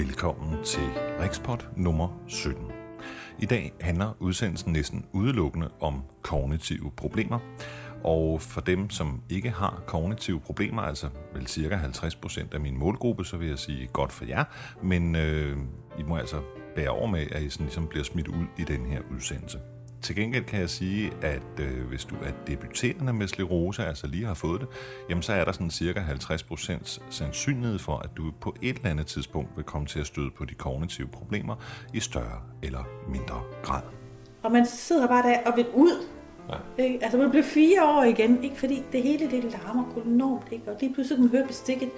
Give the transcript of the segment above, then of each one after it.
velkommen til Rikspot nummer 17. I dag handler udsendelsen næsten udelukkende om kognitive problemer, og for dem, som ikke har kognitive problemer, altså vel cirka 50% af min målgruppe, så vil jeg sige godt for jer, men øh, I må altså bære over med, at I sådan ligesom bliver smidt ud i den her udsendelse. Til gengæld kan jeg sige, at øh, hvis du er debuterende med sklerose, altså lige har fået det, jamen så er der sådan cirka 50% sandsynlighed for, at du på et eller andet tidspunkt vil komme til at støde på de kognitive problemer i større eller mindre grad. Og man sidder bare der og vil ud. Ja. Ikke? Altså man bliver fire år igen, ikke? fordi det hele det larmer enormt, ikke? og lige pludselig kan man høre bestikket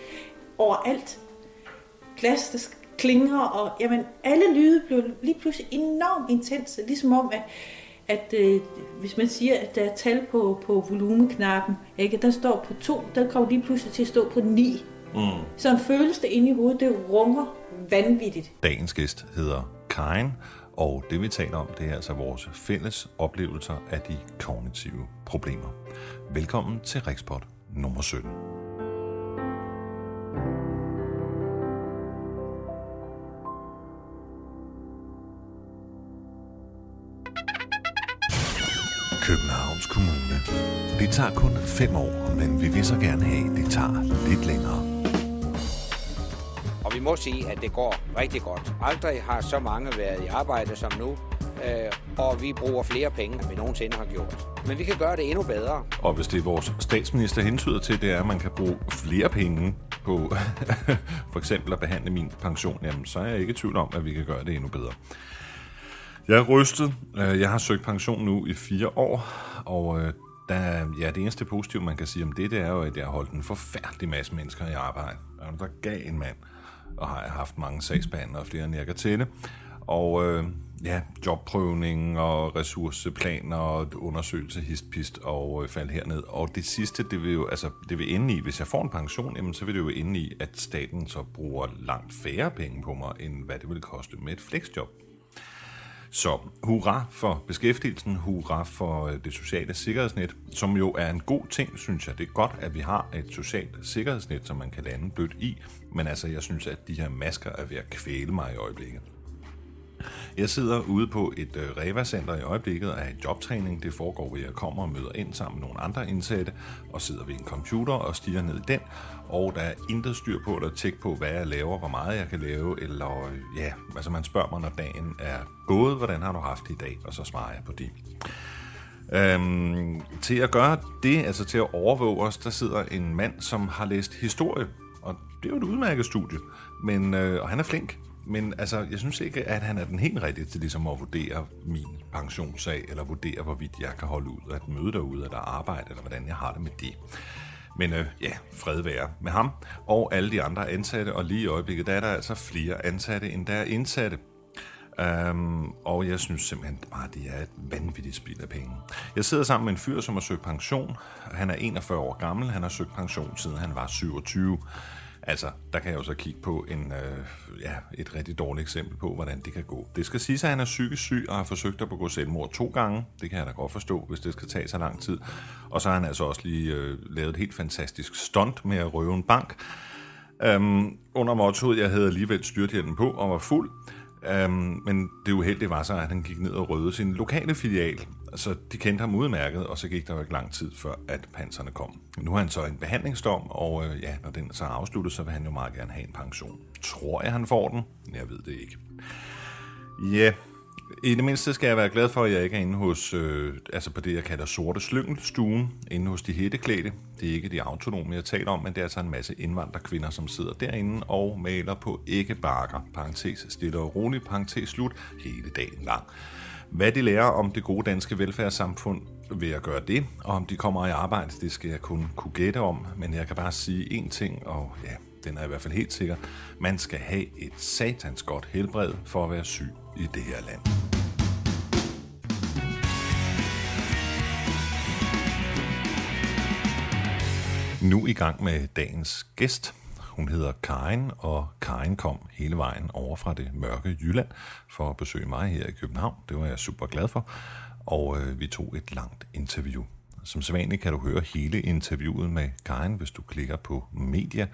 overalt. Glas, der klinger, og jamen, alle lyde blev lige pludselig enormt intense, ligesom om, at at øh, hvis man siger, at der er tal på, på volumeknappen, ikke, der står på to, der kommer lige pludselig til at stå på ni. Mm. Så føles det inde i hovedet, det runger vanvittigt. Dagens gæst hedder Karin, og det vi taler om, det er altså vores fælles oplevelser af de kognitive problemer. Velkommen til Rikspot nummer 17. Kommune. Det tager kun fem år, men vi vil så gerne have, at det tager lidt længere. Og vi må sige, at det går rigtig godt. Aldrig har så mange været i arbejde som nu, øh, og vi bruger flere penge, end vi nogensinde har gjort. Men vi kan gøre det endnu bedre. Og hvis det vores statsminister hentyder til, det er, at man kan bruge flere penge på for eksempel at behandle min pension, jamen så er jeg ikke i tvivl om, at vi kan gøre det endnu bedre. Jeg er rystet. Øh, jeg har søgt pension nu i fire år, og øh, der, ja, det eneste positive, man kan sige om det, det er jo, at jeg har holdt en forfærdelig masse mennesker i arbejde. Og der gav en mand, og har jeg haft mange sagsbehandlere, flere end jeg kan tælle. Og øh, ja, jobprøvning og ressourceplaner og undersøgelse, histpist og øh, fald herned. Og det sidste, det vil jo, altså, det vil ende i, hvis jeg får en pension, jamen, så vil det jo ende i, at staten så bruger langt færre penge på mig, end hvad det vil koste med et flexjob. Så hurra for beskæftigelsen, hurra for øh, det sociale sikkerhedsnet, som jo er en god ting, synes jeg. Det er godt, at vi har et socialt sikkerhedsnet, som man kan lande blødt i, men altså, jeg synes, at de her masker er ved at kvæle mig i øjeblikket. Jeg sidder ude på et øh, Reva-center i øjeblikket og er i jobtræning. Det foregår ved, at jeg kommer og møder ind sammen med nogle andre indsatte og sidder ved en computer og stiger ned i den. Og der er intet styr på eller tjek på, hvad jeg laver, hvor meget jeg kan lave, eller øh, ja, altså man spørger mig, når dagen er gået, hvordan har du haft det i dag, og så svarer jeg på det. Øhm, til at gøre det, altså til at overvåge os, der sidder en mand, som har læst historie, og det er jo et udmærket studie, men, øh, og han er flink, men altså, jeg synes ikke, at han er den helt rigtige til ligesom at vurdere min pensionssag, eller vurdere, hvorvidt jeg kan holde ud at møde derude, eller arbejde, eller hvordan jeg har det med det. Men øh, ja, fred være med ham og alle de andre ansatte, og lige i øjeblikket, der er der altså flere ansatte, end der er indsatte. Um, og jeg synes simpelthen bare, det er et vanvittigt spild af penge. Jeg sidder sammen med en fyr, som har søgt pension. Han er 41 år gammel. Han har søgt pension, siden han var 27. Altså, der kan jeg jo så kigge på en, øh, ja, et rigtig dårligt eksempel på, hvordan det kan gå. Det skal sige at han er psykisk syg og har forsøgt at begå selvmord to gange. Det kan jeg da godt forstå, hvis det skal tage så lang tid. Og så har han altså også lige øh, lavet et helt fantastisk stunt med at røve en bank. Øhm, under mottoet, jeg havde alligevel styrthjelmen på og var fuld. Øhm, men det uheldige var så, at han gik ned og røvede sin lokale filial. Så de kendte ham udmærket, og så gik der jo ikke lang tid før, at panserne kom. Nu har han så en behandlingsdom, og øh, ja, når den så er afsluttet, så vil han jo meget gerne have en pension. Tror jeg, han får den? Jeg ved det ikke. Ja, i det mindste skal jeg være glad for, at jeg ikke er inde hos, øh, altså på det, jeg kalder sorte slyngelstuen, inde hos de hætteklædte. Det er ikke de autonome, jeg taler om, men det er altså en masse indvandrerkvinder, som sidder derinde og maler på æggebakker, parentes stille og roligt, parentes slut, hele dagen lang. Hvad de lærer om det gode danske velfærdssamfund ved at gøre det, og om de kommer i arbejde, det skal jeg kun kunne gætte om, men jeg kan bare sige én ting, og ja, den er i hvert fald helt sikker. Man skal have et satans godt helbred for at være syg i det her land. Nu i gang med dagens gæst. Hun hedder Karen, og Karen kom hele vejen over fra det mørke Jylland for at besøge mig her i København. Det var jeg super glad for. Og øh, vi tog et langt interview. Som sædvanligt kan du høre hele interviewet med Karen, hvis du klikker på media.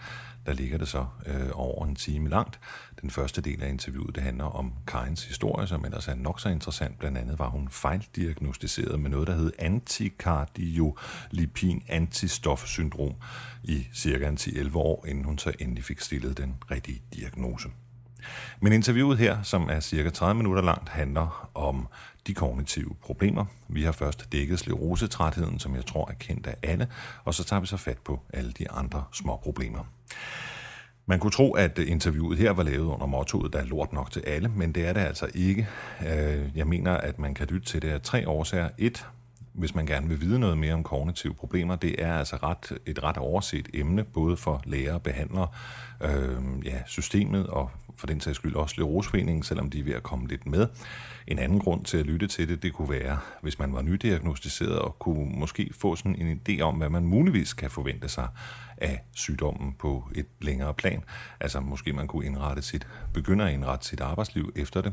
Der ligger det så øh, over en time langt. Den første del af interviewet det handler om Karens historie, som ellers er nok så interessant. Blandt andet var hun fejldiagnostiseret med noget, der hed antikardiolipin antistofsyndrom i cirka 10-11 år, inden hun så endelig fik stillet den rigtige diagnose. Men interviewet her, som er cirka 30 minutter langt, handler om de kognitive problemer. Vi har først dækket sklerosetrætheden, som jeg tror er kendt af alle, og så tager vi så fat på alle de andre små problemer. Man kunne tro, at interviewet her var lavet under mottoet, der er lort nok til alle, men det er det altså ikke. Øh, jeg mener, at man kan lytte til det af tre årsager. Et, hvis man gerne vil vide noget mere om kognitive problemer, det er altså ret, et ret overset emne, både for læger og behandlere, øh, ja, systemet og for den sags skyld også Lerosforeningen, selvom de er ved at komme lidt med. En anden grund til at lytte til det, det kunne være, hvis man var nydiagnostiseret og kunne måske få sådan en idé om, hvad man muligvis kan forvente sig af sygdommen på et længere plan. Altså måske man kunne indrette sit, begynde at indrette sit arbejdsliv efter det.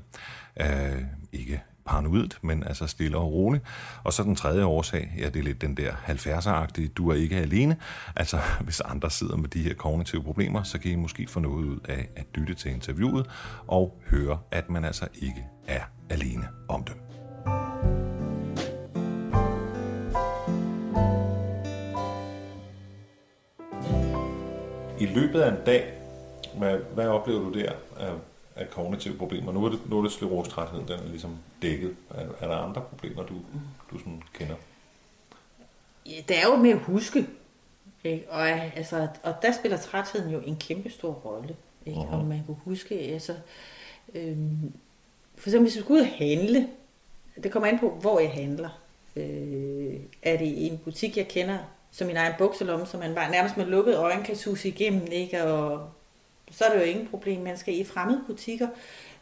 Uh, ikke paranoidt, men altså stille og roligt. Og så den tredje årsag, ja, det er lidt den der 70'er-agtige, du er ikke alene. Altså, hvis andre sidder med de her kognitive problemer, så kan I måske få noget ud af at lytte til interviewet og høre, at man altså ikke er alene om det. I løbet af en dag, hvad, hvad oplever du der af af kognitive problemer. Nu er det, nu er det sklerostræthed, den er ligesom dækket. Er, er der andre problemer, du, du sådan kender? Det er jo med at huske. Ikke? Og, altså, og der spiller trætheden jo en kæmpe stor rolle. Ikke? Uh-huh. Om man kunne huske, altså, øhm, for eksempel hvis vi skulle ud og handle, det kommer an på, hvor jeg handler. Øh, er det i en butik, jeg kender, som min egen bukselomme, som man bare nærmest med lukkede øjne kan suge igennem, ikke? og så er det jo ingen problem. Man skal i fremmede butikker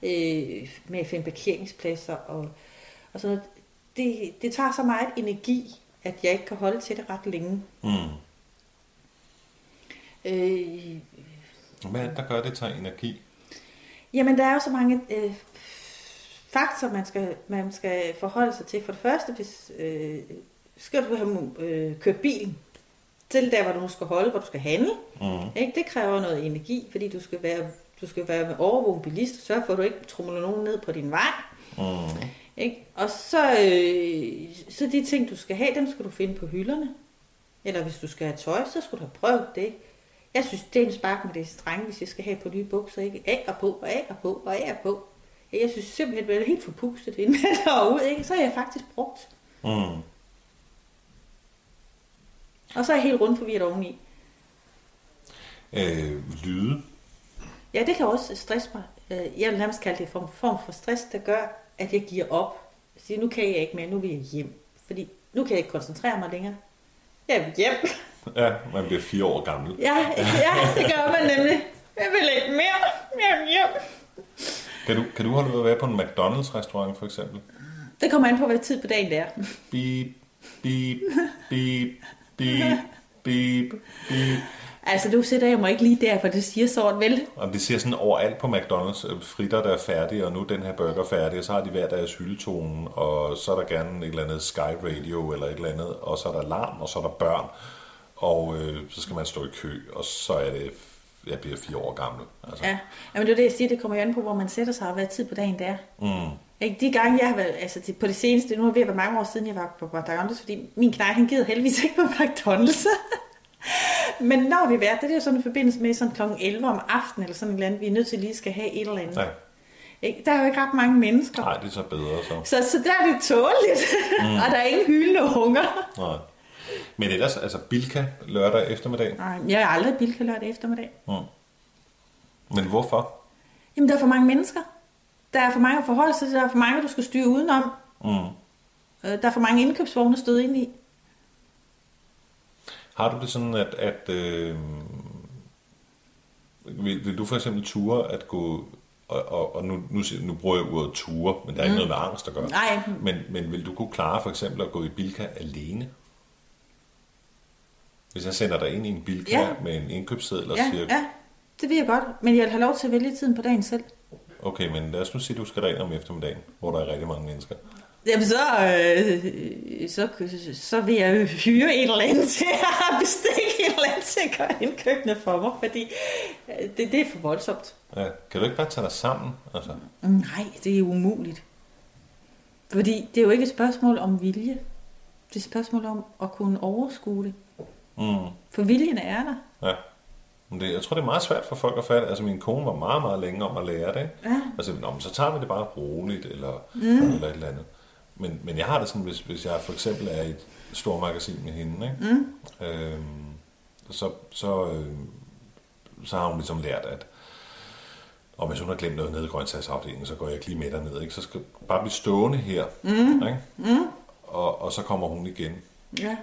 øh, med at finde parkeringspladser og, og sådan noget. Det, det tager så meget energi, at jeg ikke kan holde til det ret længe. Mm. Øh, Hvad er det, der gør det tager energi? Jamen, der er jo så mange øh, faktorer, man skal, man skal forholde sig til. For det første, hvis øh, skal du have øh, kørt bilen, til der, hvor du skal holde, hvor du skal handle. Mm. Ikke? Det kræver noget energi, fordi du skal være, du skal være med overvågen bilist, og sørge for, at du ikke trumler nogen ned på din vej. Mm. Ikke? Og så, øh, så de ting, du skal have, dem skal du finde på hylderne. Eller hvis du skal have tøj, så skal du have prøvet det. Jeg synes, det er en spark med det strenge, hvis jeg skal have på nye bukser. Ikke? Af og på, og af og på, og af og på. Jeg synes simpelthen, det er helt forpustet inden jeg ud. Ikke? Så har jeg faktisk brugt. Mm. Og så er jeg helt rundt forvirret oveni. Øh, lyde? Ja, det kan også stresse mig. Øh, jeg vil nærmest kalde det en form for stress, der gør, at jeg giver op. Så nu kan jeg ikke mere, nu vil jeg hjem. Fordi nu kan jeg ikke koncentrere mig længere. Jeg vil hjem. Ja, man bliver fire år gammel. Ja, ja det gør man nemlig. Jeg vil ikke mere. Jeg vil hjem. Kan du, kan du holde ud at være på en McDonald's-restaurant for eksempel? Det kommer an på, hvad tid på dagen det er. Beep, beep, beep, Beep, beep, beep. Altså, du sætter jeg mig ikke lige der, for det siger sådan, vel? Og det siger sådan overalt på McDonald's. Øh, fritter, der er færdige, og nu den her burger færdig, og så har de hver deres hyldetone, og så er der gerne et eller andet Sky Radio eller et eller andet, og så er der larm, og så er der børn, og øh, så skal man stå i kø, og så er det jeg bliver fire år gammel. Altså. Ja, men det er det, jeg siger, det kommer jo an på, hvor man sætter sig, og hvad tid på dagen det er. Mm. Ikke? De gange, jeg har været, altså på det seneste, nu er det ved at være mange år siden, jeg var på McDonald's, fordi min knæk, han gider heldigvis ikke på McDonald's. Men når vi er det er jo sådan en forbindelse med sådan kl. 11 om aftenen, eller sådan et eller andet, vi er nødt til lige skal have et eller andet. Nej. Ikke? Der er jo ikke ret mange mennesker. Nej, det er så bedre så. Så, så der er det tåligt, mm. og der er ingen hyldende hunger. Nej. Men ellers, altså Bilka lørdag eftermiddag? Nej, jeg er aldrig Bilka lørdag eftermiddag. Mm. Men hvorfor? Jamen, der er for mange mennesker. Der er for mange at forholde sig til. Der er for mange, du skal styre udenom. Mm. Øh, der er for mange indkøbsvogne at støde ind i. Har du det sådan, at, at øh, vil, vil du for eksempel ture at gå, og, og, og nu, nu, nu bruger jeg ordet ture, men der er mm. ikke noget med angst at gøre. Nej. Men, men vil du kunne klare for eksempel at gå i Bilka alene? Hvis jeg sender dig ind i en Bilka ja. med en indkøbsseddel og ja, siger... Ja, det vil jeg godt, men jeg vil have lov til at vælge tiden på dagen selv. Okay, men lad os nu sige, at du skal derind om eftermiddagen, hvor der er rigtig mange mennesker. Jamen så, øh, så, så vil jeg hyre en eller anden til at bestikke en eller anden til at gøre indkøbene for mig, fordi øh, det, det er for voldsomt. Ja. Kan du ikke bare tage dig sammen? Altså? Nej, det er umuligt. Fordi det er jo ikke et spørgsmål om vilje. Det er et spørgsmål om at kunne overskue det. Mm. For viljen er der. Ja. Men det, jeg tror, det er meget svært for folk at fatte. Altså, min kone var meget, meget længe om at lære det. Ja. Altså, Nå, men så tager vi det bare roligt, eller, mm. eller et eller andet. Men, men jeg har det sådan, hvis, hvis jeg for eksempel er i et stort magasin med hende, ikke? Mm. Øhm, så, så, øhm, så har hun ligesom lært, at og hvis hun har glemt noget nede i grøntsagsafdelingen, så går jeg lige med derned. Ikke? Så skal bare blive stående her. Mm. Ikke? Mm. Og, og så kommer hun igen. Ja.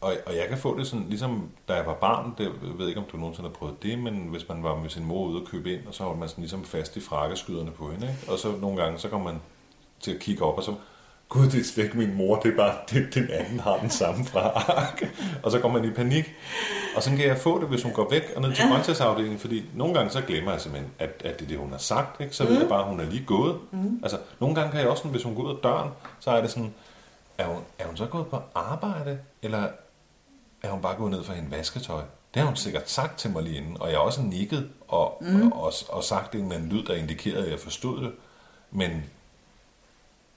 Og, og jeg kan få det sådan, ligesom da jeg var barn, det, jeg ved ikke, om du nogensinde har prøvet det, men hvis man var med sin mor ude og købe ind, og så holdt man sådan ligesom fast i frakkeskyderne på hende, ikke? og så nogle gange, så kommer man til at kigge op, og så, gud, det er slet ikke min mor, det er bare, det, den anden har den samme frak. og så går man i panik. Og sådan kan jeg få det, hvis hun går væk og ned til grøntsagsafdelingen, fordi nogle gange så glemmer jeg simpelthen, at, at det er det, hun har sagt, ikke? så ved jeg bare, at hun er lige gået. Mm. Altså, nogle gange kan jeg også hvis hun går ud af døren, så er det sådan, er hun, er hun så gået på arbejde, eller er hun bare gået ned for hende vasketøj? Det har hun sikkert sagt til mig lige inden, og jeg har også nikket og, mm. og, og, og sagt en eller anden lyd, der indikerede, at jeg forstod det. Men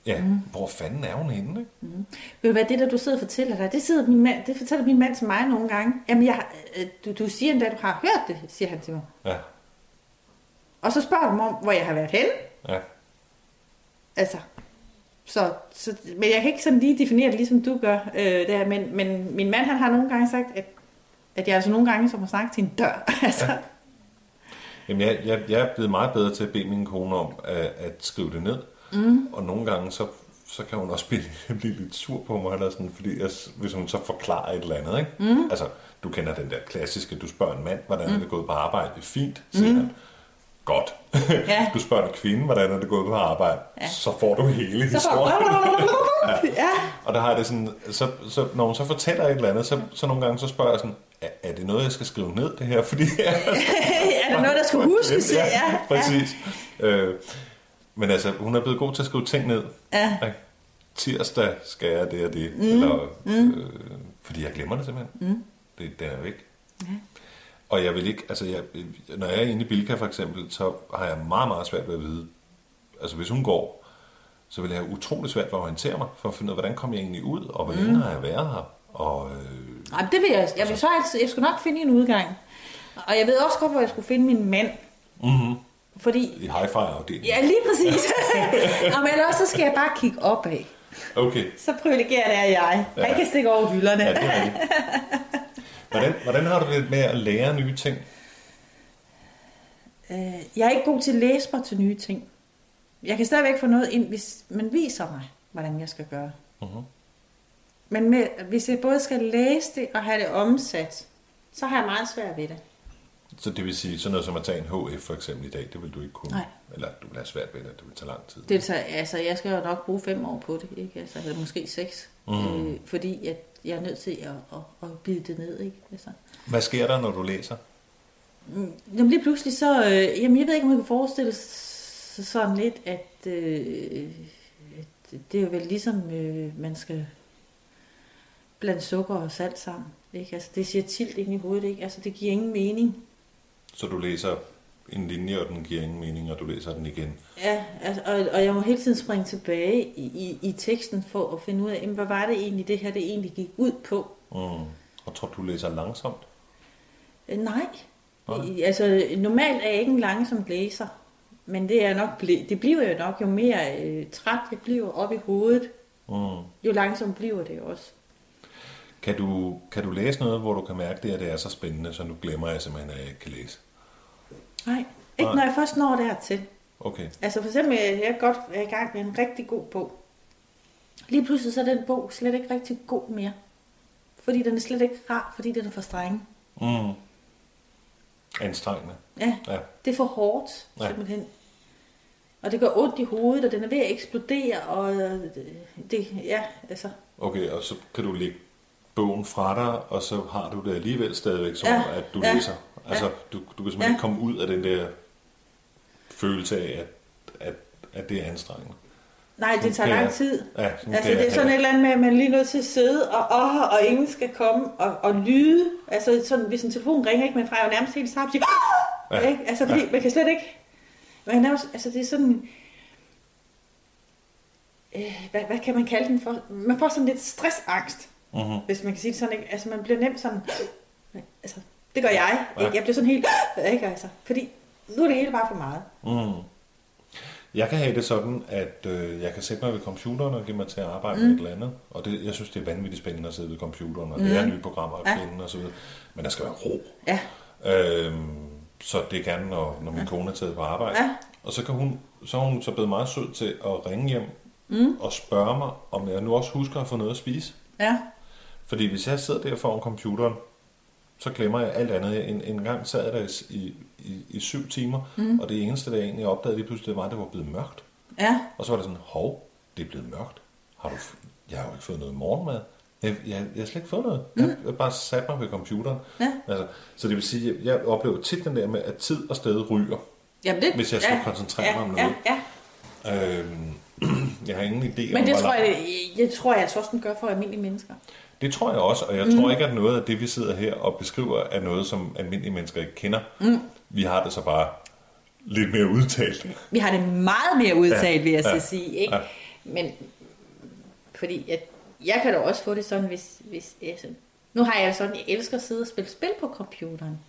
ja, mm. hvor fanden er hun henne? Ikke? Mm. Ved du hvad, det der du sidder og fortæller dig, det, sidder min mand, det fortæller min mand til mig nogle gange. Jamen, jeg, øh, du, du siger endda, at du har hørt det, siger han til mig. Ja, Og så spørger du mig om, hvor jeg har været henne. ja. Altså, så, så, men jeg kan ikke sådan lige definere det, ligesom du gør øh, der, men, men min mand han har nogle gange sagt, at, at jeg altså nogle gange som har sagt til en dør. altså, ja. Jamen, jeg, jeg, jeg er blevet meget bedre til at bede min kone om at, at skrive det ned. Mm. Og nogle gange, så, så kan hun også blive, blive lidt sur på mig, eller sådan, fordi jeg, hvis hun så forklarer et eller andet. Ikke? Mm. Altså, du kender den der klassiske, du spørger en mand, hvordan mm. er det gået på arbejde? Det er fint, siger mm. han. Godt. Ja. du spørger en kvinde, hvordan er det gået på arbejde? Ja. Så får du hele så historien. får, ja. Og der har det sådan, så, så, når hun så fortæller et eller andet, så, så nogle gange så spørger jeg sådan, er, er det noget, jeg skal skrive ned, det her? Fordi er der noget, der skal huskes? Ja, ja. præcis. Øh, men altså, hun er blevet god til at skrive ting ned. Ja. Ikke? Tirsdag skal jeg det og det. Mm. Eller, øh, fordi jeg glemmer det simpelthen. Mm. Det, det er væk. Ja. Og jeg vil ikke, altså jeg, når jeg er inde i Bilka for eksempel, så har jeg meget, meget svært ved at vide, altså hvis hun går, så vil jeg have utrolig svært ved at orientere mig, for at finde ud af, hvordan kommer jeg egentlig ud, og hvor længe har jeg været her, og øh, Nej, det vil jeg. Jeg, vil så altid, jeg skulle nok finde en udgang. Og jeg ved også godt, hvor jeg skulle finde min mand. mm-hmm. Fordi, i hi-fi-afdelingen. ja, lige præcis. Om ellers så skal jeg bare kigge opad. Okay, Så privilegeret er jeg. Han Ja. kan stikke over hylderne. ja, det er. Hvordan, hvordan har du det med at lære nye ting? Øh, jeg er ikke god til at læse mig til nye ting. Jeg kan stadigvæk få noget ind, hvis man viser mig, hvordan jeg skal gøre. Mhm. Men med, hvis jeg både skal læse det og have det omsat, så har jeg meget svært ved det. Så det vil sige, sådan noget som at tage en HF for eksempel i dag, det vil du ikke kunne? Nej. Eller du vil have svært ved det, det vil tage lang tid. det tager, altså, jeg skal jo nok bruge fem år på det, ikke? Altså, eller måske seks. Mm. Øh, fordi jeg, jeg er nødt til at, at, at bide det ned. Ikke? Altså. Hvad sker der, når du læser? Jamen lige pludselig så, øh, jamen jeg ved ikke, om man kan forestille sig sådan lidt, at, øh, at det er jo vel ligesom, øh, man skal blande sukker og salt sammen. Ikke? Altså det siger tilt ind i hovedet, ikke? Altså det giver ingen mening. Så du læser en linje, og den giver ingen mening, og du læser den igen. Ja, altså, og, og jeg må hele tiden springe tilbage i, i, i teksten for at finde ud af, jamen, hvad var det egentlig, det her det egentlig gik ud på. Mm. Og tror du, læser langsomt? Øh, nej. I- Altså, normalt er jeg ikke en langsom læser, men det, er nok ble, det bliver jo nok, jo mere øh, træt jeg bliver op i hovedet, Mm. jo langsomt bliver det også. Kan du, kan du læse noget, hvor du kan mærke det, at det er så spændende, så nu glemmer jeg simpelthen, at jeg ikke kan læse? Nej, ikke Nej. når jeg først når dertil. Okay. Altså for eksempel, jeg er godt er i gang med en rigtig god bog. Lige pludselig så er den bog slet ikke rigtig god mere. Fordi den er slet ikke rar, fordi den er for streng. Mm. Anstrengende. Ja, Ja. det er for hårdt, Ja. simpelthen. Og det gør ondt i hovedet, og den er ved at eksplodere, og øh, det, ja, altså, Okay, og så kan du lægge bogen fra dig, og så har du det alligevel stadigvæk, som Ja. ja. at du Ja. læser. Altså, du, du kan simpelthen Ja. ikke komme ud af den der følelse af, at, at, at det er anstrengende. Nej, det tager lang tid. Ja, altså, det er sådan et eller andet med, at man er lige nødt til at sidde, og, og, og ingen skal komme og, og lyde. Altså, sådan, hvis en telefon ringer, ikke, man fra er jo nærmest helt skarp, siger, Ja. ja. ikke? Altså, fordi ja. man kan slet ikke... Man kan nærmest, altså, det er sådan... Øh, hvad, hvad kan man kalde den for? Man får sådan lidt stressangst, Mhm. hvis man kan sige det sådan, ikke? Altså, man bliver nemt sådan... Altså, det gør jeg. Ja. Ja. Jeg bliver sådan helt... Ikke, altså, fordi nu er det hele bare for meget. Mm. Jeg kan have det sådan, at øh, jeg kan sætte mig ved computeren og give mig til at arbejde mm. med et eller andet. Og det, jeg synes, det er vanvittigt spændende at sidde ved computeren, og mm. lære nye programmer at Ja. og så videre. Men der skal være ro. Ja. Øhm, så det er gerne, når, når min kone er taget på arbejde. Ja. Og så, kan hun, så er hun så blevet meget sød til at ringe hjem mm. og spørge mig, om jeg nu også husker at få noget at spise. Ja. Fordi hvis jeg sidder der foran computeren, så glemmer jeg alt andet. En, en gang sad jeg der i, i, i syv timer, mm. og det eneste, der jeg egentlig opdagede lige pludselig, det var, at det var blevet mørkt. Ja. Og så var det sådan, hov, det er blevet mørkt. Har du, jeg har jo ikke fået noget morgenmad. Jeg, jeg, jeg har slet ikke fået noget. Mm. Jeg, jeg har bare sat mig ved computeren. Ja. Altså, så det vil sige, at jeg oplever tit den der med, at tid og sted ryger. Jamen det, Hvis jeg skal koncentrere mig om ja, noget. Ja, Øhm, jeg har ingen idé Men om, det tror, jeg, det tror jeg altså også, den gør for almindelige mennesker. Det tror jeg også, og jeg mm. tror ikke, at noget af det, vi sidder her og beskriver, er noget, som almindelige mennesker ikke kender. Mm. Vi har det så bare lidt mere udtalt. Vi har det meget mere udtalt, Ja, vil jeg ja, så sige. Ikke? ja. Men fordi jeg, jeg kan da også få det sådan, hvis... hvis altså, nu har jeg sådan, jeg elsker at sidde og spille spil på computeren.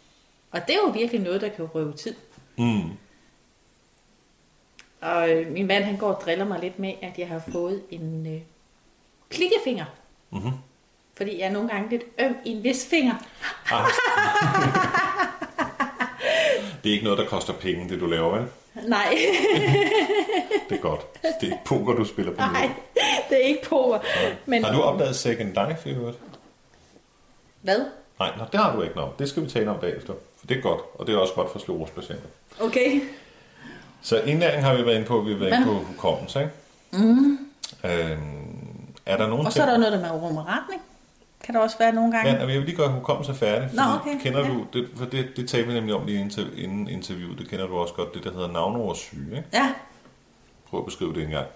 Og det er jo virkelig noget, der kan røve tid. Mm. Og øh, min mand, han går og driller mig lidt med, at jeg har fået en øh, klikkefinger. Mm-hmm. Fordi jeg er nogle gange lidt øm i en vis finger. Det er ikke noget, der koster penge, det du laver, vel? Nej, Det er godt. Det er ikke poker, du spiller på nej, det er ikke poker. Men, Har du opdaget Second Life i øvrigt? Hvad? Nej, nå, det har du ikke nok. Det skal vi tale om bagefter. For det er godt, og det er også godt for sklerosepatienter. Okay. Så indlæring har vi været inde på, vi har været inde på hukommelse, ikke? Mm. Øhm, er der nogen Og så er der noget, der med retning. Kan der også være nogle gange. Ja, og jeg vil lige gøre hukommelse færdig, Nå, okay, kender ja. du, det, for det, det talte vi nemlig om lige inter, inden interviewet, det kender du også godt, det der hedder navneordssyge, ikke? Ja. Prøv at beskrive det en gang.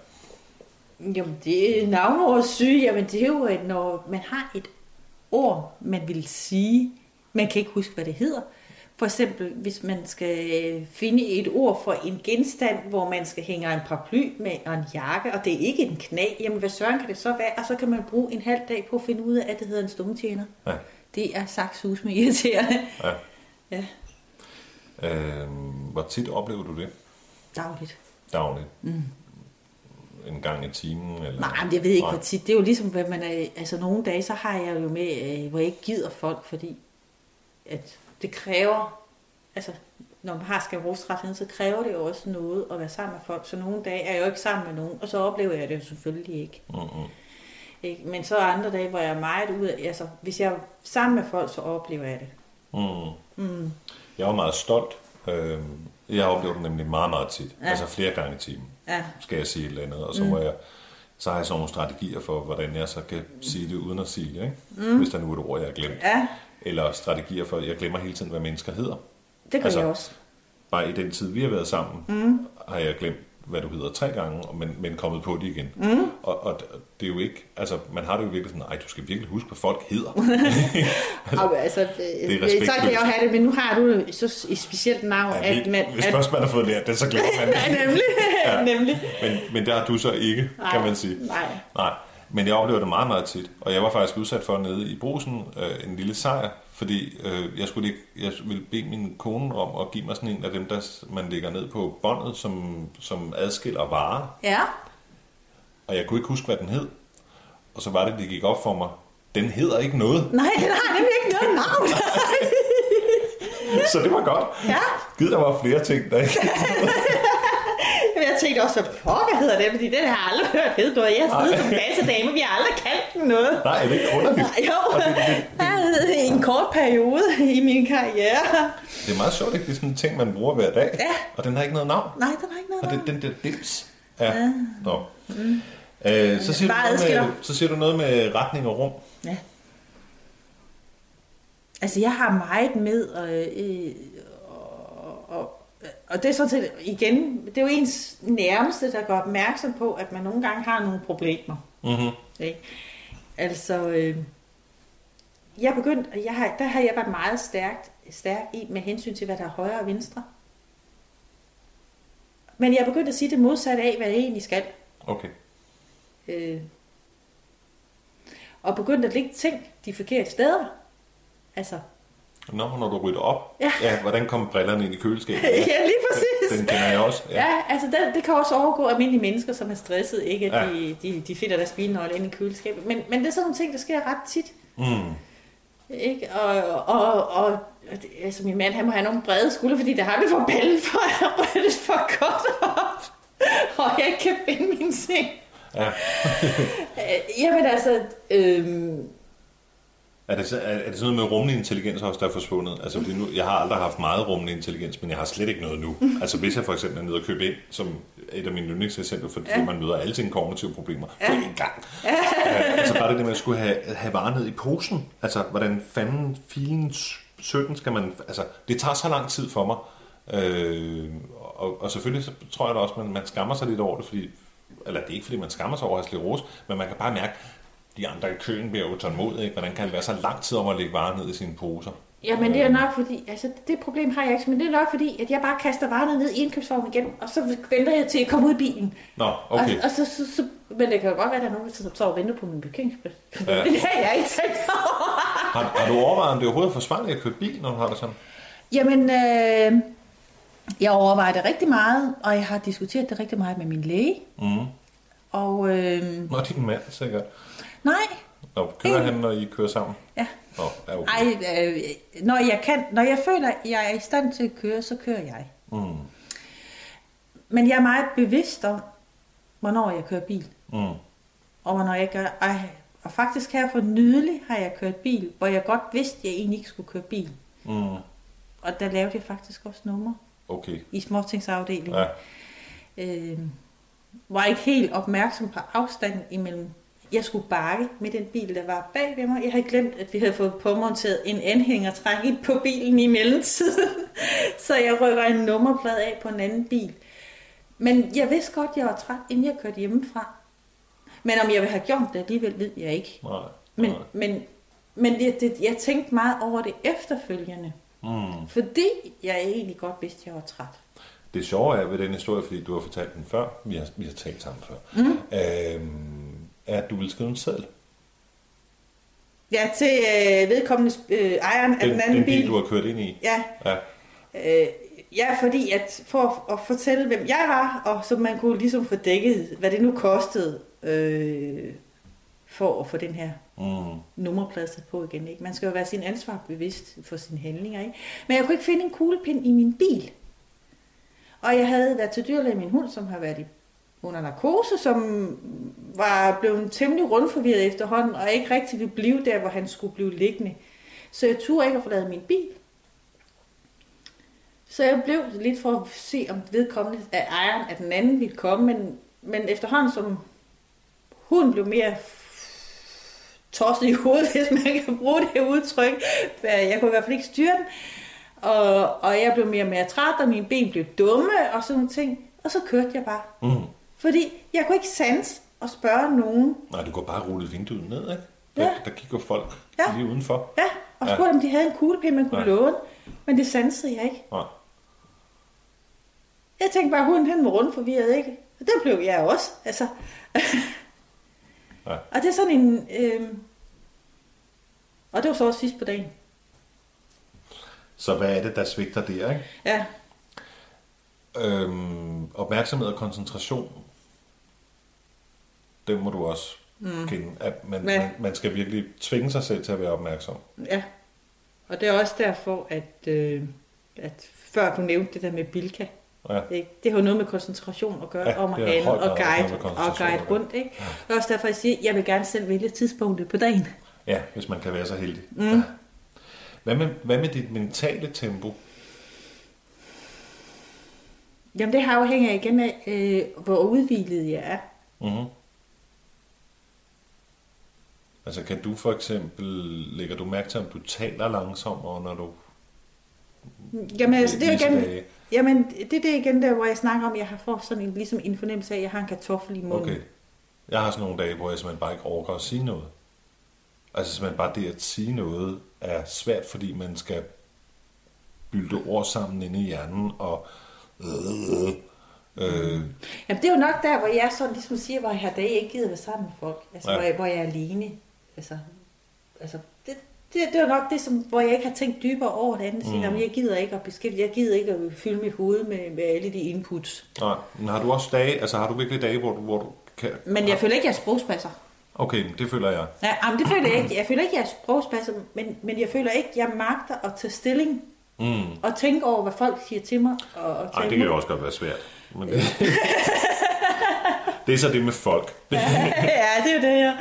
Jamen, det er navneord syge. Jamen, det er jo, at når man har et ord, man vil sige, man kan ikke huske, hvad det hedder. For eksempel, hvis man skal finde et ord for en genstand, hvor man skal hænge en paraply med og en jakke, og det er ikke en knæ, jamen hvad søren kan det så være? Og så kan man bruge en halv dag på at finde ud af, at det hedder en stumtjener. Ja. Det er sagt sus med irriterende. ja. Ja, Øhm, hvor tit oplever du det dagligt. dagligt? Mm. En gang i timen? Eller? Nej, men jeg ved ikke, Nej. hvor tit. Det er jo ligesom, hvad man er... Altså, nogle dage, så har jeg jo med, øh, hvor jeg ikke gider folk, fordi at det kræver... Altså, når man har sklerosrethed, så kræver det jo også noget at være sammen med folk. Så nogle dage er jeg jo ikke sammen med nogen, og så oplever jeg det jo selvfølgelig ikke. Mm-mm. ikke? Men så er andre dage, hvor jeg er meget ude af... Altså, hvis jeg er sammen med folk, så oplever jeg det. Mm. Mm. Jeg var meget stolt. Øhm, jeg oplever det nemlig meget, meget tit. Ja. Altså flere gange i timen, Ja, skal jeg sige et eller andet. Og så må jeg så har jeg sådan nogle strategier for, hvordan jeg så kan sige det uden at sige det, ikke? Mm. hvis der nu er et ord, jeg har glemt. ja Eller strategier for, jeg glemmer hele tiden, hvad mennesker hedder. det gør Altså, altså, jeg også. Bare i den tid, vi har været sammen, mm. har jeg glemt, hvad du hedder tre gange, men, men kommet på det igen. Mm. Og, og det er jo ikke, altså man har det jo virkelig sådan, nej, du skal virkelig huske, hvad folk hedder. Altså, altså, er det så respektløst. kan jeg jo have det, men nu har du så et specielt navn, Ja, at man... hvis at, først man har fået lært det, så glemmer man det. Nemlig. Ja. nemlig. Men, men der har du så ikke, Nej, kan man sige. nej. nej. Men jeg oplever det meget, meget tit. Og jeg var faktisk udsat for nede i brusen øh, en lille sejr, fordi øh, jeg skulle ikke, jeg ville bede min kone om at give mig sådan en af dem, der man lægger ned på båndet, som, som adskiller varer. Ja. Og jeg kunne ikke huske, hvad den hed. Og så var det, det gik op for mig. Den hedder ikke noget. Nej, den har nemlig ikke noget navn. Så det var godt. Ja. Gid, der var flere ting, der ikke tænkte også, hvad pokker hedder det, fordi den har jeg aldrig hørt hed noget. Jeg har siddet som kassedame, vi har aldrig kaldt den noget. Nej, er det ikke underligt? Jo, Og i en kort periode i min karriere. det er meget sjovt, ikke? Det er sådan en ting, man bruger hver dag. Ja. Og den har ikke noget navn. Nej, den har ikke noget Og navn. det, den der dims. Ja. ja. Nå. Øh, så, siger du Bare noget adskiller. med, så siger du noget med retning og rum. Ja. Altså, jeg har meget med øh, øh, og, det er sådan set, igen, det er jo ens nærmeste, der går opmærksom på, at man nogle gange har nogle problemer. Mm-hmm. Ikke? Altså, øh, jeg begyndt, jeg har, der har jeg været meget stærkt, stærk i med hensyn til, hvad der er højre og venstre. Men jeg er begyndt at sige det modsatte af, hvad jeg egentlig skal. Okay. Øh, og begyndt at lægge ting de forkerte steder. Altså, Nå, når du rydder op. Ja. ja hvordan kommer brillerne ind i køleskabet? ja, lige præcis. Den kender jeg også. Ja, ja altså det, det kan også overgå almindelige mennesker, som er stresset, ikke? At Ja. de, de, de finder deres bilnøgle ind i køleskabet. Men, men det er sådan nogle ting, der sker ret tit. Mm. Ikke? Og, og, og, og det- altså min mand, han må have nogle brede skuldre, fordi der har vi for ballen for at rydde for godt op. Og jeg ikke kan finde min ting. Ja. Jamen altså, øhm, Er det, så- er, er det sådan noget med rummelig intelligens også, der er forsvundet? Altså, fordi nu, jeg har aldrig haft meget rummelig intelligens, men jeg har slet ikke noget nu. Altså, hvis jeg for eksempel er nede og købe ind, som et af mine yndlingseksempler, fordi ja. Man møder alle sine kognitive problemer ja. på én gang. Ja. altså, bare det der med at skulle have, have varer ned i posen. Altså, hvordan fanden filen 17 skal man... Altså, det tager så lang tid for mig. Øh, og, og selvfølgelig så tror jeg da også, at man, man skammer sig lidt over det, fordi... Eller det er ikke, fordi man skammer sig over at have sklerose, men man kan bare mærke, de andre i køen bliver utålmodige. Hvordan kan det være så lang tid om at lægge varer ned i sine poser? jamen det er nok fordi, altså det problem har jeg ikke, men det er nok fordi, at jeg bare kaster varerne ned i indkøbsvognen igen, og så venter jeg til at komme ud i bilen. Nå, okay. Og, og så, så, så, men det kan jo godt være, at der er nogen, der står og venter på min parkeringsplads. Ja. Ja. Det har jeg ikke tænkt over. Har, har du overvejet, om det overhovedet er forsvarligt at køre bil, når du har det sådan? Jamen, øh, jeg overvejer det rigtig meget, og jeg har diskuteret det rigtig meget med min læge. Mm. Og øh, Nå, din mand sikkert. Nej, Nå, kører han, når I kører sammen? ja. Nå, ja, okay. Ej, øh, når jeg kan, når jeg føler, at jeg er i stand til at køre, så kører jeg. Mm. Men jeg er meget bevidst om, hvornår jeg kører bil, Mm. og hvornår jeg gør. Ej, og faktisk her for nylig har jeg kørt bil, hvor jeg godt vidste, at jeg egentlig ikke skulle køre bil. Mm. Og der lavede jeg faktisk også nummer Okay. i småtingsafdelingen. Ja. øh, var ikke helt opmærksom på afstanden imellem. Jeg skulle bakke med den bil, der var bag ved mig. Jeg havde glemt, at vi havde fået påmonteret en anhængertræk ind på bilen i mellemtiden. Så jeg rykker en nummerplade af på en anden bil. Men jeg vidste godt, at jeg var træt, inden jeg kørte hjemmefra. Men om jeg ville have gjort det alligevel, ved jeg ikke. Nej. Men, nej. men, men det, det, jeg tænkte meget over det efterfølgende. Mm. Fordi jeg egentlig godt vidste, at jeg var træt. Det sjove er ved den historie, fordi du har fortalt den før, vi har, vi har talt sammen før, mm. øhm, at du vil skrive en seddel. Ja, til øh, vedkommende øh, ejeren af Den, den anden den bil, bil. du har kørt ind i. Ja, Ja. øh, ja, fordi at for at fortælle, hvem jeg var, og så man kunne ligesom få dækket, hvad det nu kostede øh, for at få den her Mm. nummerplade sat på igen. Ikke? Man skal jo være sin ansvar bevidst for sine handlinger. Ikke? Men jeg kunne ikke finde en kuglepind i min bil. Og jeg havde været til dyrlæge min hund, som har været i under narkose, som var blevet temmelig rundforvirret efterhånden, og ikke rigtig ville blive der, hvor han skulle blive liggende. Så jeg turde ikke at forlade min bil. Så jeg blev lidt for at se, om vedkommende af ejeren af den anden ville komme, men, men efterhånden som hun blev mere tosset i hovedet, hvis man kan bruge det udtryk. Jeg kunne i hvert fald ikke styre den. Og, og jeg blev mere og mere træt, og mine ben blev dumme og sådan nogle ting. Og så kørte jeg bare. Mm. Fordi jeg kunne ikke sans at spørge nogen. Nej, du går bare rullet vinduet ned, ikke? Der, Ja. der kigger folk Ja. lige udenfor. Ja, og Ja. spurgte, om de havde en kuglepind, man kunne Ja. låne. Men det sansede jeg ikke. Nej. Jeg tænkte bare, hunden han var rundt forvirret, ikke? Og det blev jeg også. Altså. Ja. Og det er sådan en... Øh... Og det var så også sidst på dagen. Så hvad er det, der svigter der, ikke? Ja, Øhm, opmærksomhed og koncentration, det må du også mm. kende. At man, Ja. man, man skal virkelig tvinge sig selv til at være opmærksom. Ja, og det er også derfor, at, øh, at før du nævnte det der med Bilka, Ja. ikke? det har jo noget med koncentration at gøre, Ja, ja, om at handle og guide, og guide rundt. Ikke? Det er også derfor, jeg siger, at jeg vil gerne selv vælge tidspunktet på dagen. ja, hvis man kan være så heldig. Mm. Ja. Hvad, med, hvad med dit mentale tempo? Jamen det har afhænger igen af, øh, hvor udvilet jeg er. Mm-hmm. Altså kan du for eksempel, lægger du mærke til, om du taler langsommere, når du Jamen altså, det er igen, dage? Jamen, det er det igen der, hvor jeg snakker om, at jeg har fået sådan en, ligesom en fornemmelse af, at jeg har en kartoffel i munden. Okay. Jeg har sådan nogle dage, hvor jeg simpelthen bare ikke overgår at sige noget. Altså simpelthen bare det at sige noget er svært, fordi man skal bylte ord sammen inde i hjernen, og øh, øh, Jamen, det er jo nok der, hvor jeg sådan ligesom siger, hvor jeg har dage ikke gider være sammen med folk. Altså, ja. hvor, jeg, hvor jeg er alene. Altså, altså det, det, det er jo nok det, som, hvor jeg ikke har tænkt dybere over det andet. Mm. Jamen, jeg gider ikke at beskæftige, jeg gider ikke at fylde mit hoved med, med alle de inputs. nej. Men har du også dage, altså har du virkelig dage, hvor du, hvor du kan... Men jeg føler ikke, at jeg er sprogspasser. Okay, det føler jeg. Ja, jamen, det føler jeg ikke. Jeg føler ikke, at jeg er sprogspasser, men, men jeg føler ikke, at jeg magter at tage stilling Mm. og tænke over, hvad folk siger til mig. Og, og Nej, tage det kan jo også godt være svært. Men det, det er så det med folk. ja, det er det, jeg...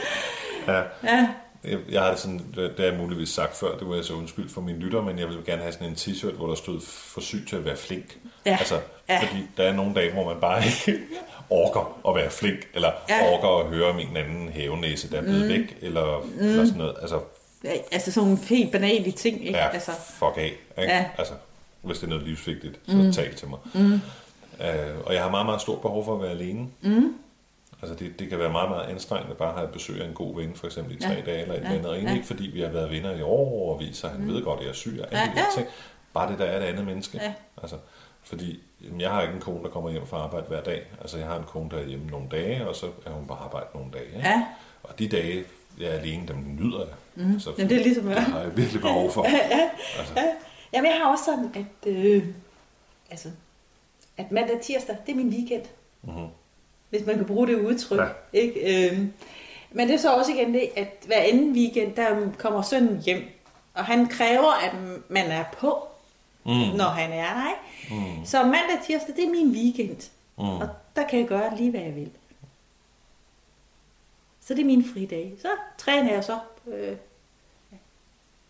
Ja. Ja. Jeg, jeg har det sådan, det det har jeg muligvis sagt før, det var jeg så undskyld for mine lytter, men jeg vil gerne have sådan en t-shirt, hvor der stod for syg til at være flink. Ja. Altså, Ja. fordi der er nogle dage, hvor man bare ikke orker at være flink, eller Ja. ja. orker at høre om en anden havenæse, der er blevet mm. væk, eller, mm. eller sådan noget. Altså, Ja, Altså sådan nogle helt banale ting, ikke? ja, Altså, fuck af. Ikke? Ja. Altså, hvis det er noget livsvigtigt, så mm. tal til mig. Mm. Øh, og jeg har meget, meget stort behov for at være alene. Mm. Altså det, det kan være meget, meget anstrengende bare at have besøg af en god ven, for eksempel i tre Ja. dage eller et Ja. eller andet. Ja. ikke fordi vi har været venner i år og så han mm. ved godt, at jeg er syg og alle Ja, de der ja. ting. Bare det, der er et andet menneske. Ja. Altså, fordi jamen, jeg har ikke en kone, der kommer hjem fra arbejde hver dag. Altså jeg har en kone, der er hjemme nogle dage, og så er hun på arbejde nogle dage. Ikke? Ja. Og de dage, jeg er alene, dem nyder jeg. Mm. Så, Jamen, det er ligesom, det har jeg virkelig behov for. altså, Jamen, jeg har også sådan, at, øh, altså, at mandag og tirsdag, det er min weekend. Mhm. Hvis man kan bruge det udtryk. Ja. Ikke? Øhm, men det er så også igen det, at hver anden weekend, der kommer sønnen hjem. Og han kræver, at man er på, mm. når han er der. Ikke? Mm. Så mandag tirsdag, det er min weekend. Mm. Og der kan jeg gøre lige, hvad jeg vil. Så det er min fridag. Så træner jeg så øh,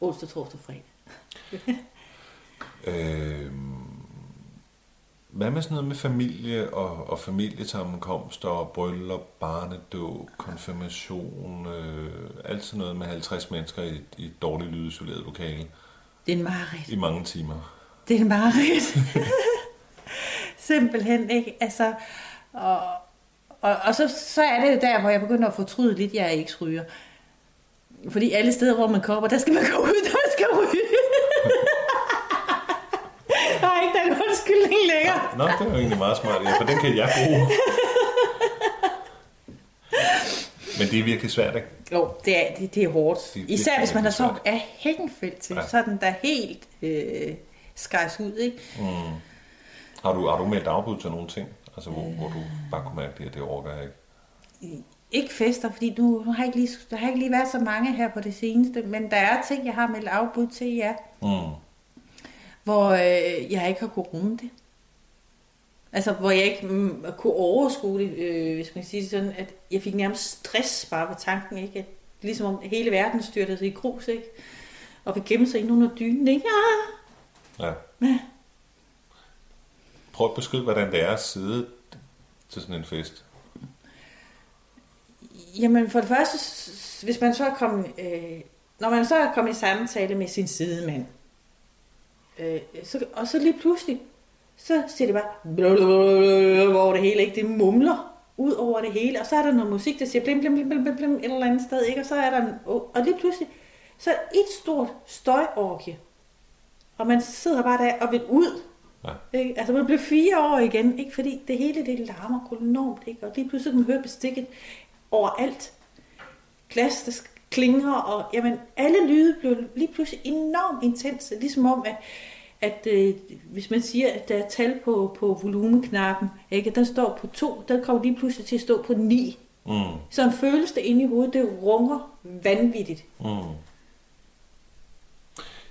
onsdag, torsdag, fredag. Øh, hvad med sådan noget med familie og, og familiesammenkomster og bryllup, barnedåb, konfirmation, øh, alt sådan noget med 50 mennesker i, i et dårligt lydisoleret lokale Det er en mareridt. i mange timer. Det er en mareridt. Simpelthen, ikke? Altså, og, og, og så, så er det jo der, hvor jeg begynder at fortryde lidt, jeg ikke ryger. Fordi alle steder, hvor man kommer, der skal man gå ud, der skal ryge. Der er undskyldning længere. Nå, det er jo egentlig meget smart, ja, for den kan jeg bruge. Men det er virkelig svært, ikke? Jo, det er, det, det er hårdt. Det er Især hvis man har virkelig sovet af hækkenfeldt til, Ja. så er den der helt øh, skejs ud, ikke? Har du, har du meldt afbud til nogle ting? Altså, hvor, hvor du bare kunne mærke det, at det overgår jeg ikke. Ikke fester, fordi nu, nu har jeg ikke lige, der har ikke lige været så mange her på det seneste, men der er ting, jeg har meldt afbud til, ja, Mm. Hvor øh, jeg ikke har kunnet rumme det. Altså, hvor jeg ikke mm, kunne overskue det, øh, hvis man kan sige det sådan, at jeg fik nærmest stress bare ved tanken, ikke? At, ligesom om hele verden styrtede sig i grus, ikke? Og vi gemme sig ind under dynen, ikke? Ja. Ja. Ja. Prøv at beskrive, hvordan det er at sidde til sådan en fest. Jamen for det første, hvis man så er kommet, øh, når man så er kommet i samtale med sin sidemand, øh, så, og så lige pludselig, så siger det bare, over det hele, ikke? Det mumler ud over det hele, og så er der noget musik, der siger blim, blim, blim, blim, blim, et eller andet sted, ikke? Og så er der en, og lige pludselig, så er et stort støjorgie, og man sidder bare der og vil ud, Ja. ikke? Altså man bliver fire år igen, ikke? fordi det hele det larmer enormt, ikke? og lige pludselig kan man høre bestikket overalt. Glas, der klinger, og jamen, alle lyde blev lige pludselig enormt intense, ligesom om, at, at øh, hvis man siger, at der er tal på, på volumeknappen, ikke? der står på to, der kommer lige pludselig til at stå på ni. Mm. Så føles det inde i hovedet, det runger vanvittigt. Mm.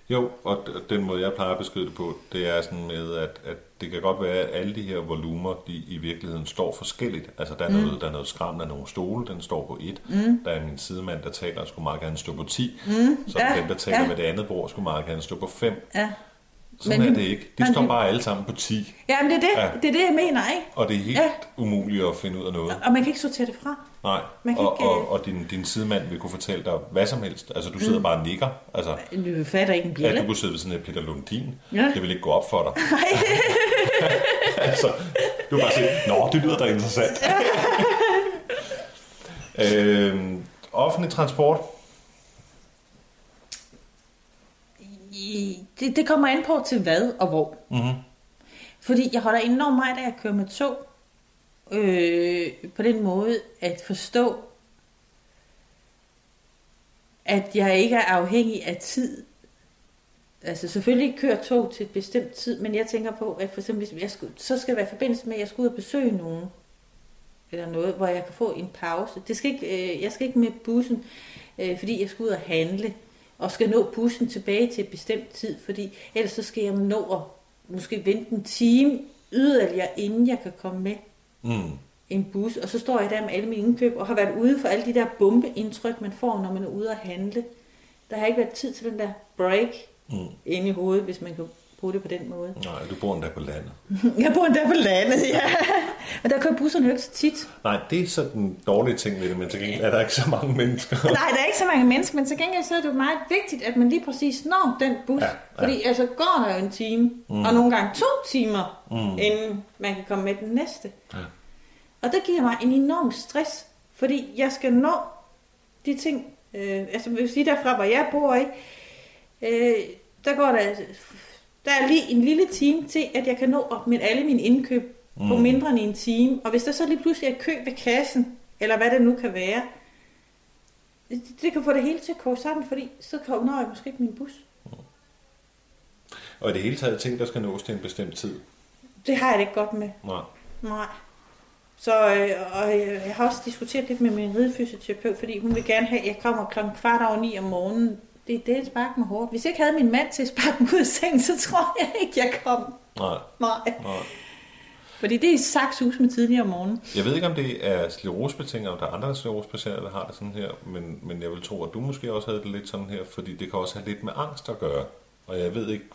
Jo, og den måde, jeg plejer at beskrive det på, det er sådan med, at, at det kan godt være, at alle de her volumer, de i virkeligheden står forskelligt. Altså, der er, mm. noget, der er noget skram af nogle stole, den står på 1. Mm. Der er min sidemand, der taler, og skulle meget gerne stå på 10. Mm. Så Ja, ja. dem, der taler ja. ja. ved det andet bord, skulle meget gerne stå på 5. Ja. Sådan Men- er det ikke. De står bare alle sammen på 10. Jamen det er det, Ja. ja. det er det, jeg mener, ikke? Og det er helt Ja. ja. umuligt at finde ud af noget. Og man kan ikke sortere det fra. Nej, Man kan og, ikke, og, øh, og din, din sidemand vil kunne fortælle dig hvad som helst. Altså, du sidder mm. bare og nikker. Altså, Du fatter ikke en Ja, bjælle. du kunne sidde ved sådan et Peter Lundin. Ja. Det vil ikke gå op for dig. altså, du kan bare sige, nå, det lyder da interessant. øhm, offentlig transport. Det, det kommer an på til hvad og hvor. Mm-hmm. Fordi jeg holder enormt meget af at køre med tog. Øh, på den måde at forstå, at jeg ikke er afhængig af tid. Altså selvfølgelig kører tog til et bestemt tid, men jeg tænker på, at for eksempel, hvis jeg skulle, så skal det være i forbindelse med, at jeg skal ud og besøge nogen, eller noget, hvor jeg kan få en pause. Det skal ikke, øh, jeg skal ikke med bussen, øh, fordi jeg skal ud og handle, og skal nå bussen tilbage til et bestemt tid, fordi ellers så skal jeg nå at måske vente en time yderligere, inden jeg kan komme med Mm. en bus, og så står jeg der med alle mine indkøb, og har været ude for alle de der bombeindtryk, man får, når man er ude at handle. Der har ikke været tid til den der break Mm. inde i hovedet, hvis man kan bruge det på den måde. Nej, du bor endda på landet. Jeg bor endda på landet, ja. Men der kører busserne jo ikke så tit. Nej, det er så den dårlige ting ved det, men til gengæld er der ikke så mange mennesker. Nej, der er ikke så mange mennesker, men til gengæld så er det jo meget vigtigt, at man lige præcis når den bus. Ja, Ja. Fordi altså går der jo en time, mm. og nogle gange to timer, mm. inden man kan komme med den næste. Ja. Og det giver mig en enorm stress, fordi jeg skal nå de ting, øh, altså hvis sige derfra, hvor jeg bor, ikke? Øh, der går der, der er lige en lille time til, at jeg kan nå op med alle mine indkøb mm. på mindre end en time. Og hvis der så lige pludselig er kø ved kassen, eller hvad det nu kan være, det, det kan få det hele til at koge sammen, fordi så når jeg måske ikke min bus. Og i det hele taget ting, der skal nås til en bestemt tid. Det har jeg det ikke godt med. Nej. Nej. Så øh, og øh, jeg har også diskuteret lidt med min ridefysioterapeut, fordi hun vil gerne have, at jeg kommer klokken kvart over ni om morgenen. Det, det er spark mig hårdt. Hvis jeg ikke havde min mand til at sparke mig ud af sengen, så tror jeg ikke, jeg kom. Nej. Nej. Nej. Fordi det er saksus med tidligere om morgenen. Jeg ved ikke, om det er sklerosebetinget, om der er andre sklerosepatienter, der har det sådan her, men, men jeg vil tro, at du måske også havde det lidt sådan her, fordi det kan også have lidt med angst at gøre. Og jeg ved ikke,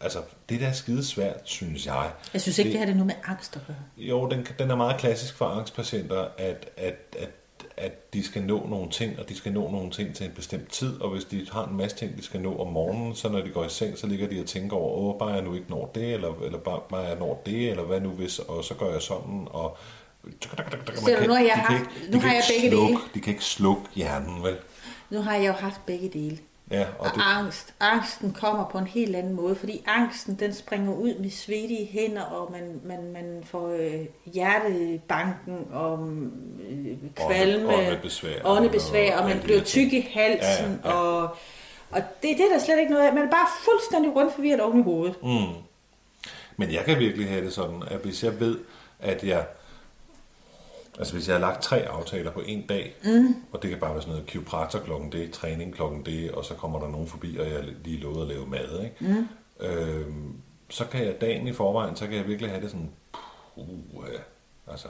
altså det der er skide svært, synes jeg. Jeg synes ikke, det, det har det noget med angst at gøre. Jo, den, den er meget klassisk for angstpatienter, at, at, at, at de skal nå nogle ting, og de skal nå nogle ting til en bestemt tid, og hvis de har en masse ting, de skal nå om morgenen, så når de går i seng, så ligger de og tænker over, åh, bare jeg nu ikke når det, eller, eller bare, bare jeg når det, eller hvad nu hvis, og så gør jeg sådan, og... så nu har jeg haft- nu har jeg begge dele. De kan ikke slukke hjernen, vel? Nu har jeg jo haft begge dele. Ja, og Og det, angst. Angsten kommer på en helt anden måde, fordi angsten den springer ud med svedige hænder, og man, man, man får øh, hjertebanken og øh, kvalme, Ånde- åndebesvær. åndebesvær, og Og man bliver tyk i halsen, Ja, ja. og, og det, det er der slet ikke noget af. Man er bare fuldstændig rundt forvirret oven i hovedet. Mm. Men jeg kan virkelig have det sådan, at hvis jeg ved, at jeg... Altså hvis jeg har lagt tre aftaler på en dag, mm. og det kan bare være sådan noget kiropraktor klokken det, træning klokken det, og så kommer der nogen forbi, og jeg lige lovet at lave mad, ikke? Mm. Øhm, så kan jeg dagen i forvejen, så kan jeg virkelig have det sådan, puh, altså,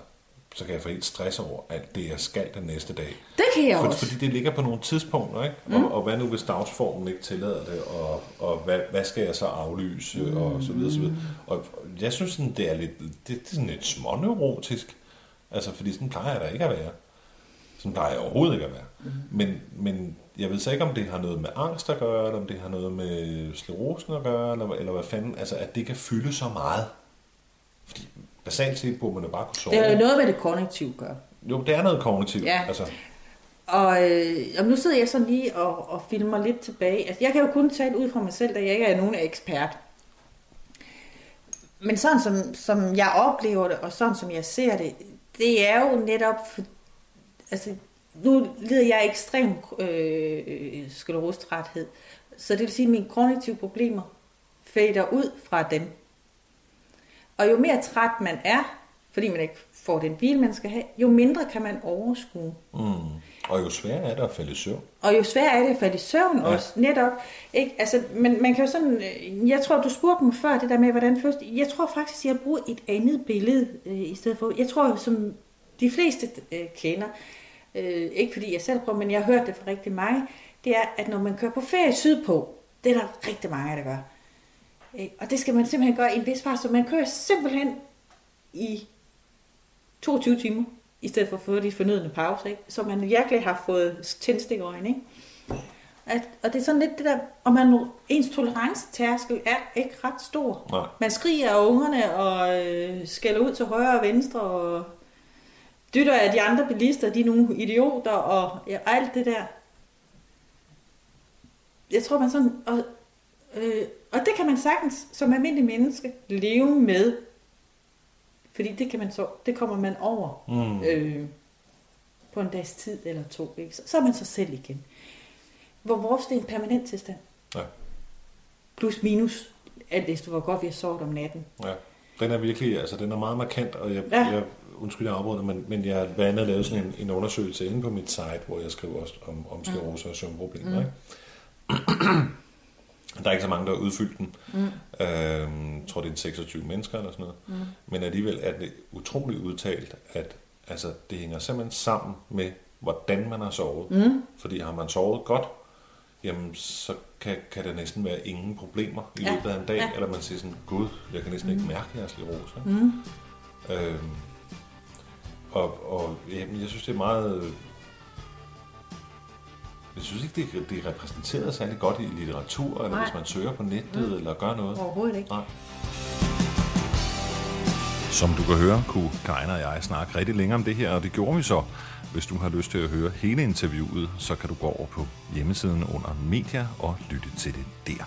så kan jeg få helt stress over alt det, jeg skal den næste dag. Det kan jeg For, også. fordi det ligger på nogle tidspunkter, ikke? Mm. Og, og hvad nu hvis dagsformen ikke tillader det, og, og hvad, hvad skal jeg så aflyse, mm. og så videre, så videre. Og jeg synes, sådan, det er lidt, det, det er sådan lidt småneurotisk, altså fordi sådan plejer jeg da ikke at være. Sådan plejer jeg overhovedet ikke at være. Mm. Men, men jeg ved så ikke, om det har noget med angst at gøre, eller om det har noget med sklerosen at gøre, eller, eller hvad fanden, altså at det kan fylde så meget. Fordi basalt set burde man jo bare kunne sove. Det er jo noget med det kognitive gør. Jo, det er noget kognitivt. Ja. Altså, Og, øh, og nu sidder jeg sådan lige og, og filmer lidt tilbage. Altså, jeg kan jo kun tale ud fra mig selv, da jeg ikke er nogen ekspert. Men sådan som, som jeg oplever det, og sådan som jeg ser det, det er jo netop... For, altså, nu lider jeg ekstrem øh, sklerostræthed. Så det vil sige, at mine kognitive problemer fader ud fra dem. Og jo mere træt man er, fordi man ikke får den bil, man skal have, jo mindre kan man overskue. Mm. Og jo sværere er det at falde i søvn. Og jo sværere er det at falde i søvn Ja. også, netop. Ikke? Altså, men man kan jo sådan, øh, jeg tror, du spurgte mig før det der med, hvordan først, jeg tror faktisk, jeg bruger et andet billede øh, i stedet for, jeg tror, som de fleste øh, kender, øh, ikke fordi jeg selv prøver, men jeg har hørt det fra rigtig mange, det er, at når man kører på ferie sydpå, det er der rigtig mange, der gør. Ikke? Og det skal man simpelthen gøre i en vis fart, så man kører simpelthen i 22 timer, i stedet for at få de fornødne pauser, ikke? så man virkelig har fået tændstikøjne. Ikke? At, og det er sådan lidt det der, og man, ens tolerancetærskel er ikke ret stor. Nej. Man skriger af ungerne og øh, skælder ud til højre og venstre og dytter af de andre bilister, de er nogle idioter og ja, alt det der. Jeg tror, man sådan... Og, øh, og det kan man sagtens som almindelig menneske leve med. Fordi det, kan man så, det kommer man over Mm. øh, på en dags tid eller to. Ikke? Så, så er man sig selv igen. Hvor vores det er en permanent tilstand. Ja. Plus minus alt efter, hvor godt vi har sovet om natten. Ja. Den er virkelig, altså den er meget markant, og jeg, Ja. jeg undskyld, jeg afbryder, men, men jeg har blandt andet lavet sådan en, en undersøgelse inde på mit site, hvor jeg skriver også om, om sklerose og søvnproblemer. Mm. Ikke? Der er ikke så mange, der har udfyldt den. Mm. Øhm, jeg tror, det er en 26 mennesker eller sådan noget. Mm. Men alligevel er det utroligt udtalt, at altså, det hænger simpelthen sammen med, hvordan man har sovet. Mm. Fordi har man sovet godt, jamen så kan, kan der næsten være ingen problemer i Ja, løbet af en dag. ja. Eller man siger sådan, gud, jeg kan næsten ikke mærke, har sklerose. Mm. Øhm, og, og jamen, jeg synes, det er meget... Jeg synes ikke, det, det er repræsenteret særlig godt i litteratur, eller Nej. hvis man søger på nettet, mm. eller gør noget. Overhovedet ikke. Nej. Som du kan høre, kunne Karin og jeg snakke rigtig længe om det her, og det gjorde vi så. Hvis du har lyst til at høre hele interviewet, så kan du gå over på hjemmesiden under Media og lytte til det der.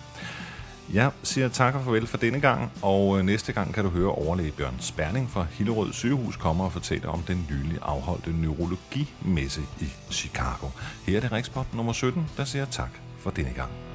Jeg siger tak og farvel for denne gang, og øh, næste gang kan du høre overlæge Bjørn Sperling fra Hillerød sygehus komme og fortælle om den nylig afholdte neurologimesse i Chicago. Her er det Rikspot nummer 17, der siger tak for denne gang.